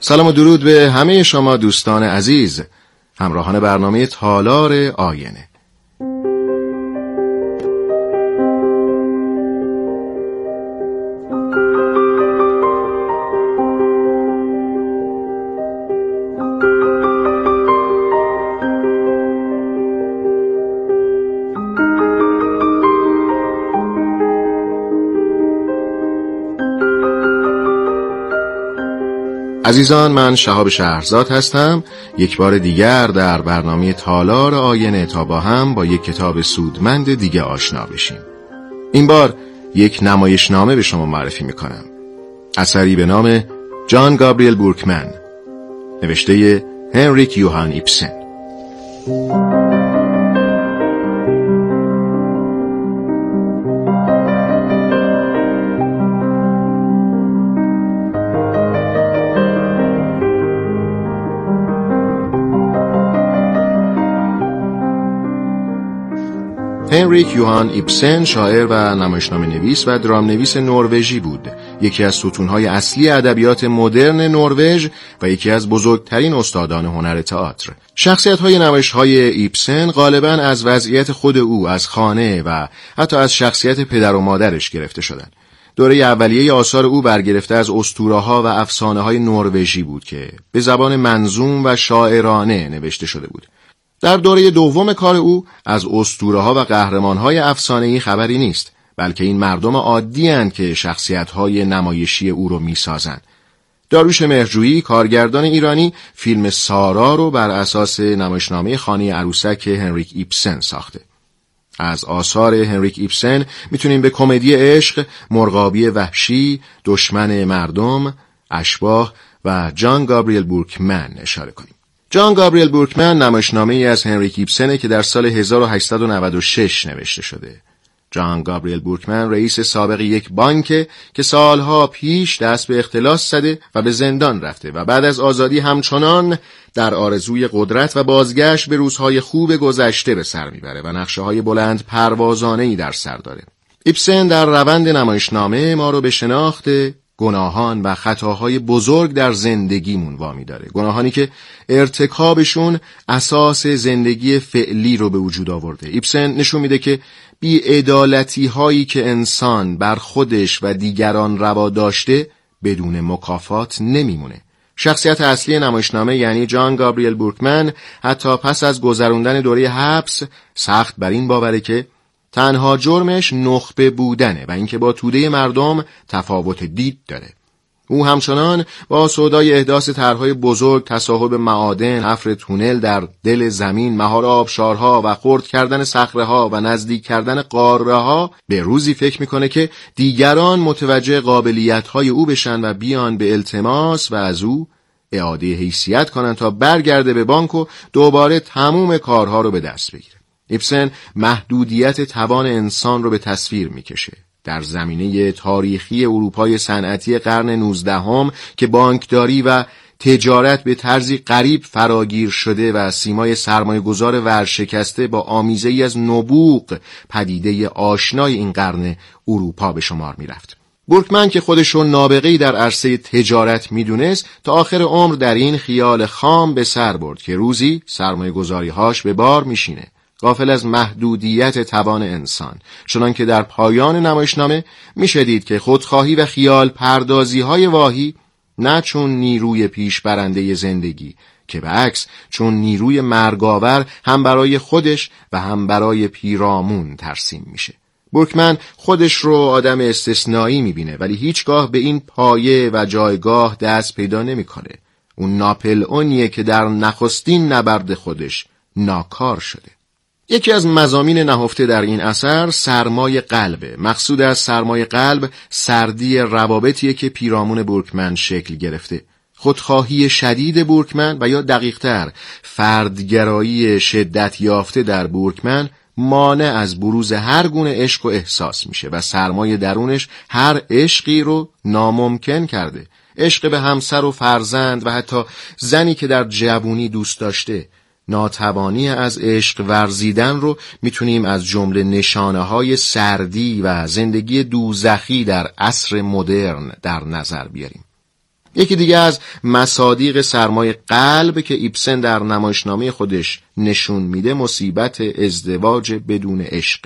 سلام و درود به همه شما دوستان عزیز همراهان برنامه تالار آینه. عزیزان من شهاب شهرزاد هستم. یک بار دیگر در برنامه تالار آینه تا با هم با یک کتاب سودمند دیگه آشنا بشیم. این بار یک نمایشنامه به شما معرفی می‌کنم. اثری به نام جان گابریل بورکمن. نوشته هنریک یوهان ایپسن هنریک یوهان ایپسن شاعر و نمایشنامه نویس و درام نویس نروژی بود. یکی از ستونهای اصلی ادبیات مدرن نروژ و یکی از بزرگترین استادان هنر تئاتر. شخصیت های نمایش های ایپسن غالبا از وضعیت خود او از خانه و حتی از شخصیت پدر و مادرش گرفته شدند. دوره اولیه آثار او برگرفته از اسطوره ها و افسانه های نروژی بود که به زبان منظوم و شاعرانه نوشته شده بود. در دوره دوم کار او از اسطوره ها و قهرمان های افسانه‌ای خبری نیست بلکه این مردم عادی هند که شخصیت های نمایشی او رو می‌سازند. داروش مهرجویی کارگردان ایرانی فیلم سارا رو بر اساس نمایشنامه خانه عروسک هنریک ایپسن ساخته. از آثار هنریک ایپسن می‌تونیم به کمدی عشق، مرغابی وحشی، دشمن مردم، اشباه و جان گابریل بورکمن اشاره کنیم. جان گابریل بورکمن نمایشنامه ای از هنری کیپسنه که در سال 1896 نوشته شده. جان گابریل بورکمن رئیس سابق یک بانک که سالها پیش دست به اختلاس زده و به زندان رفته و بعد از آزادی همچنان در آرزوی قدرت و بازگشت به روزهای خوب گذشته به سر می‌بره و نقشه های بلند پروازانه ای در سر داره. ایپسن در روند نمایشنامه ما رو به شناخت گناهان و خطاهای بزرگ در زندگیمون وامی داره. گناهانی که ارتکابشون اساس زندگی فعلی رو به وجود آورده. ایپسن نشون میده که ادالتی هایی که انسان بر خودش و دیگران روا داشته بدون مکافات نمیمونه. شخصیت اصلی نمایشنامه یعنی جان گابریل بورکمن حتی پس از گذروندن دوره حبس سخت بر این باوره که تنها جرمش نخبه بودنه و اینکه با توده مردم تفاوت دید داره. او همچنان با سودای احداث طرحهای بزرگ تصاحب معادن حفر تونل در دل زمین مهار آبشارها و خرد کردن ها و نزدیک کردن قاره ها به روزی فکر می‌کنه که دیگران متوجه قابلیت های او بشن و بیان به التماس و از او اعاده حیثیت کنن تا برگرده به بانک و دوباره تموم کارها رو به دست بگیره. ایپسن محدودیت توان انسان رو به تصویر می‌کشه در زمینه تاریخی اروپای صنعتی قرن نوزدهم که بانکداری و تجارت به طرزی غریب فراگیر شده و سیمای سرمایه گذار ورشکسته با آمیزه از نبوغ پدیده آشنای این قرن اروپا به شمار می‌رفت. بورکمن که خودشون نابغه‌ای در عرصه تجارت می‌دونست تا آخر عمر در این خیال خام به سر برد که روزی سرمایه هاش به بار میشینه غافل از محدودیت توان انسان. چنان که در پایان نمایشنامه می‌شدید که خودخواهی و خیال پردازی های واهی نه چون نیروی پیش برنده زندگی که به عکس چون نیروی مرگاور هم برای خودش و هم برای پیرامون ترسیم میشه. بورکمن خودش رو آدم استثنایی می‌بینه ولی هیچگاه به این پایه و جایگاه دست پیدا نمی‌کنه. اون ناپل اونیه که در نخستین نبرد خودش ناکار شده. یکی از مزامین نهفته در این اثر سرمای قلبه مقصود از سرمای قلب سردی روابطیه که پیرامون بورکمن شکل گرفته. خودخواهی شدید بورکمن و یا دقیقتر فردگرایی شدت یافته در بورکمن مانع از بروز هر گونه عشق و احساس میشه و سرمایه درونش هر عشقی رو ناممکن کرده. عشق به همسر و فرزند و حتی زنی که در جوونی دوست داشته ناتوانی از عشق ورزیدن رو می‌تونیم از جمله نشانه های سردی و زندگی دوزخی در عصر مدرن در نظر بیاریم یکی دیگه از مصادیق سرمای قلب که ایپسن در نمایشنامه خودش نشون میده مصیبت ازدواج بدون عشق.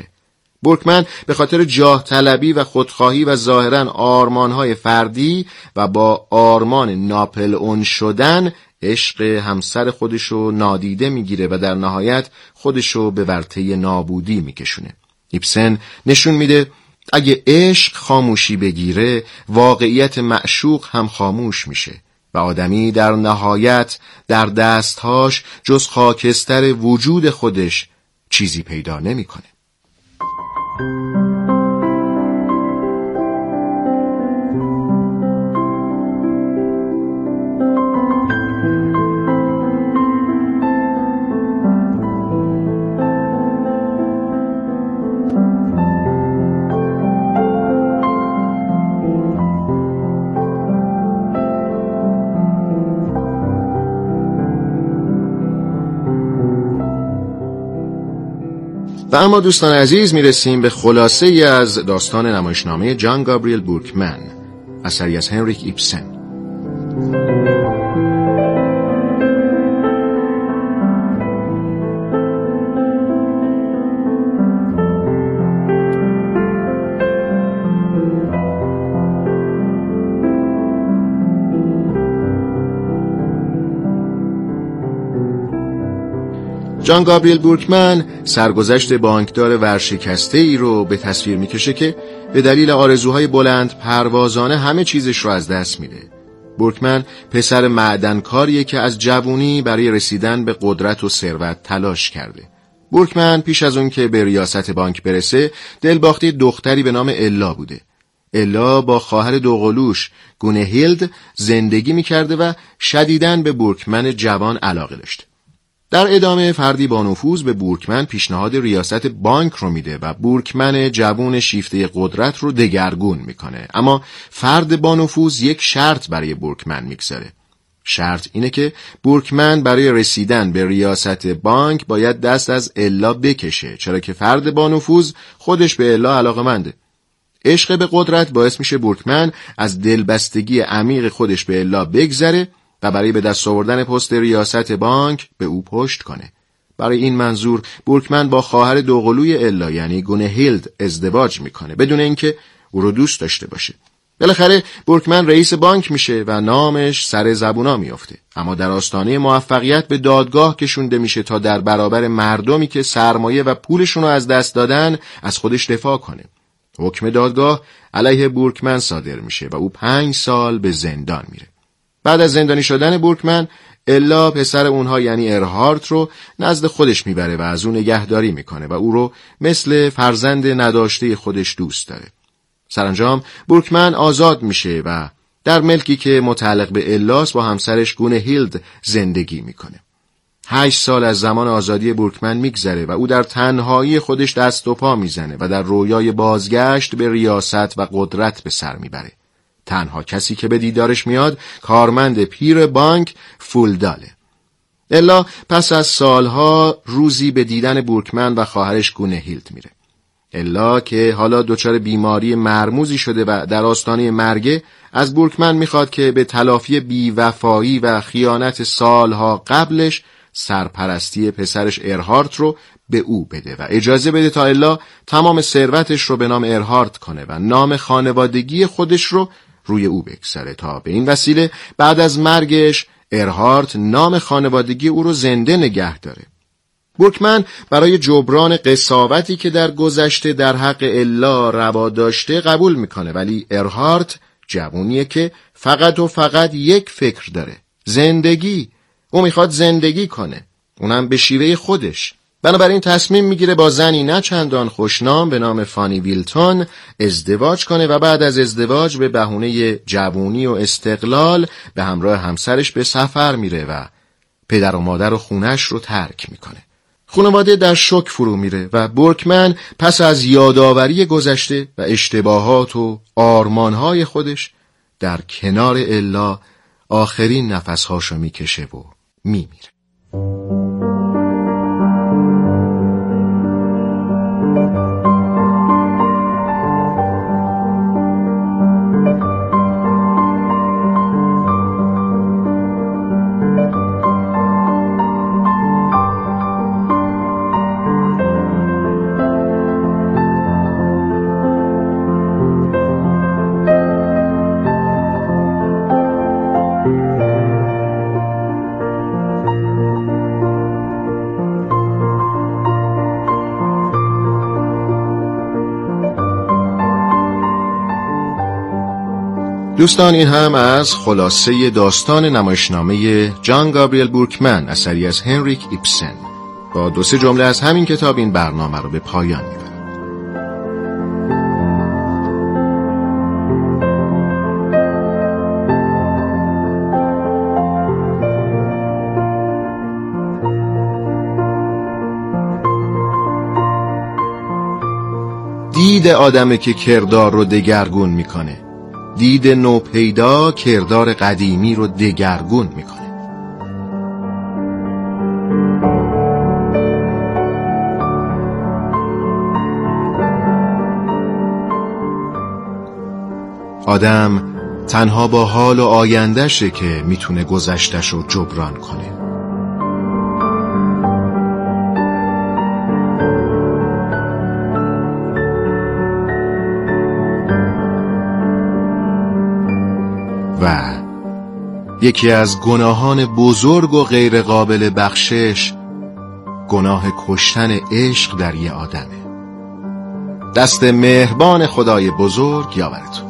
بورکمن به خاطر جاه طلبی و خودخواهی و ظاهرا آرمانهای فردی و با آرمان ناپل اون شدن عشق همسر خودشو نادیده می‌گیره و در نهایت خودشو به ورطه نابودی میکشونه. ایپسن نشون میده اگه عشق خاموشی بگیره واقعیت معشوق هم خاموش میشه و آدمی در نهایت در دستهاش جز خاکستر وجود خودش چیزی پیدا نمی‌کنه. و اما دوستان عزیز می‌رسیم به خلاصه ای از داستان نمایشنامه جان گابریل بورکمن اثری از هنریک ایپسن جان گابریل بورکمن سرگذشت بانکدار ورشکسته ای رو به تصویر می‌کشه که به دلیل آرزوهای بلند پروازانه همه چیزش رو از دست میده. بورکمن پسر معدنکاریه که از جوونی برای رسیدن به قدرت و ثروت تلاش کرده. بورکمن پیش از اون که به ریاست بانک برسه دلباخته دختری به نام الا بوده. الا با خواهر دوقلوش گونه هیلد زندگی می‌کرده و شدیدن به بورکمن جوان علاقه داشته. در ادامه فردی با نفوذ به بورکمن پیشنهاد ریاست بانک رو میده و بورکمن جوون شیفته قدرت رو دگرگون می‌کنه. اما فرد با نفوذ یک شرط برای بورکمن می‌گذاره. شرط اینه که بورکمن برای رسیدن به ریاست بانک باید دست از الا بکشه چرا که فرد با نفوذ خودش به الا علاقه منده عشق به قدرت باعث میشه بورکمن از دلبستگی عمیق خودش به الا بگذره و برای به دست آوردن پست ریاست بانک به او پشت کنه. برای این منظور بورکمن با خواهر دوقلوی الا یعنی گونه هیلد ازدواج می‌کنه بدون اینکه او رو دوست داشته باشه. بالاخره بورکمن رئیس بانک میشه و نامش سر زبونا میافته اما در آستانه موفقیت به دادگاه کشونده میشه تا در برابر مردمی که سرمایه و پولشون رو از دست دادن از خودش دفاع کنه حکم دادگاه علیه بورکمن صادر میشه و او پنج سال به زندان میره بعد از زندانی شدن بورکمن الا پسر اونها یعنی ارهارت رو نزد خودش می‌بره و از اون نگهداری می‌کنه و او رو مثل فرزند نداشته خودش دوست داره. سرانجام بورکمن آزاد میشه و در ملکی که متعلق به الاس با همسرش گونه هیلد زندگی می‌کنه. هشت سال از زمان آزادی بورکمن میگذره و او در تنهایی خودش دست و پا می‌زنه و در رویای بازگشت به ریاست و قدرت به سر می‌بره. تنها کسی که به دیدارش میاد کارمند پیر بانک فولداله. الا پس از سالها روزی به دیدن بورکمن و خواهرش گونه هیلت میره. الا که حالا دچار بیماری مرموزی شده و در آستانه مرگه از بورکمن می‌خواد که به تلافی بیوفایی و خیانت سالها قبلش سرپرستی پسرش ارهارت رو به او بده و اجازه بده تا الا تمام ثروتش رو به نام ارهارت کنه و نام خانوادگی خودش رو روی او بگذره تا به این وسیله بعد از مرگش ارهارت نام خانوادگی او رو زنده نگه داره. بورکمن برای جبران قصاوتی که در گذشته در حق الا روا داشته قبول می‌کنه ولی ارهارت جوونیه که فقط و فقط یک فکر داره زندگی. او می‌خواد زندگی کنه. اونم به شیوه خودش. بنابراین تصمیم می‌گیره با زنی نه چندان خوشنام به نام فانی ویلتون ازدواج کنه و بعد از ازدواج به بهونه جوونی و استقلال به همراه همسرش به سفر میره و پدر و مادر و خونش رو ترک می‌کنه. خانواده در شک فرو میره و برکمن پس از یادآوری گذشته و اشتباهات و آرمانهای خودش در کنار الا آخرین نفسهاشو می‌کشه و میمیره. دوستان این هم از خلاصه داستان نمایشنامه جان گابریل بورکمن اثری از هنریک ایپسن با دو سه جمله از همین کتاب این برنامه رو به پایان می‌برم. دید آدمه که کردار رو دگرگون می‌کنه. دید نوپیدا کردار قدیمی رو دگرگون می‌کنه. آدم تنها با حال و آیندهشه که می‌تونه گذشتش رو جبران کنه. و یکی از گناهان بزرگ و غیر قابل بخشش گناه کشتن عشق در یه آدمه. دست مهربان خدای بزرگ یاورتون.